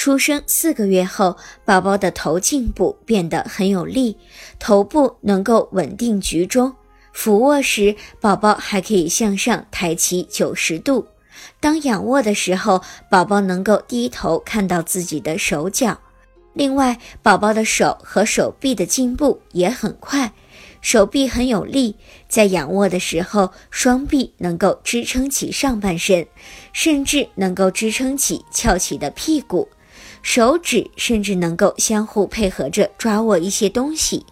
出生四个月后，宝宝的头颈部变得很有力，头部能够稳定居中。俯卧时，宝宝还可以向上抬起九十度。当仰卧的时候，宝宝能够低头看到自己的手脚。另外，宝宝的手和手臂的进步也很快，手臂很有力，在仰卧的时候，双臂能够支撑起上半身，甚至能够支撑起翘起的屁股。手指甚至能够相互配合着抓握一些东西。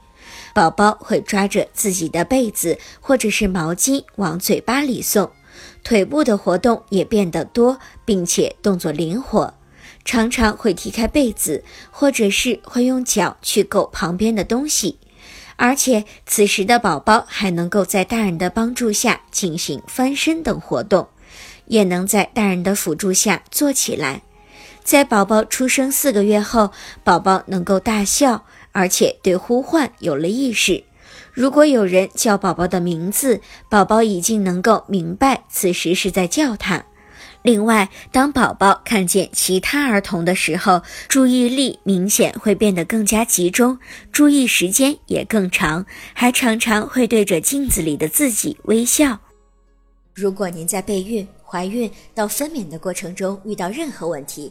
宝宝会抓着自己的被子或者是毛巾往嘴巴里送。腿部的活动也变得多，并且动作灵活，常常会踢开被子，或者是会用脚去够旁边的东西。而且此时的宝宝还能够在大人的帮助下进行翻身等活动，也能在大人的辅助下坐起来。在宝宝出生四个月后，宝宝能够大笑，而且对呼唤有了意识。如果有人叫宝宝的名字，宝宝已经能够明白此时是在叫他。另外，当宝宝看见其他儿童的时候，注意力明显会变得更加集中，注意时间也更长，还常常会对着镜子里的自己微笑。如果您在备孕、怀孕到分娩的过程中遇到任何问题，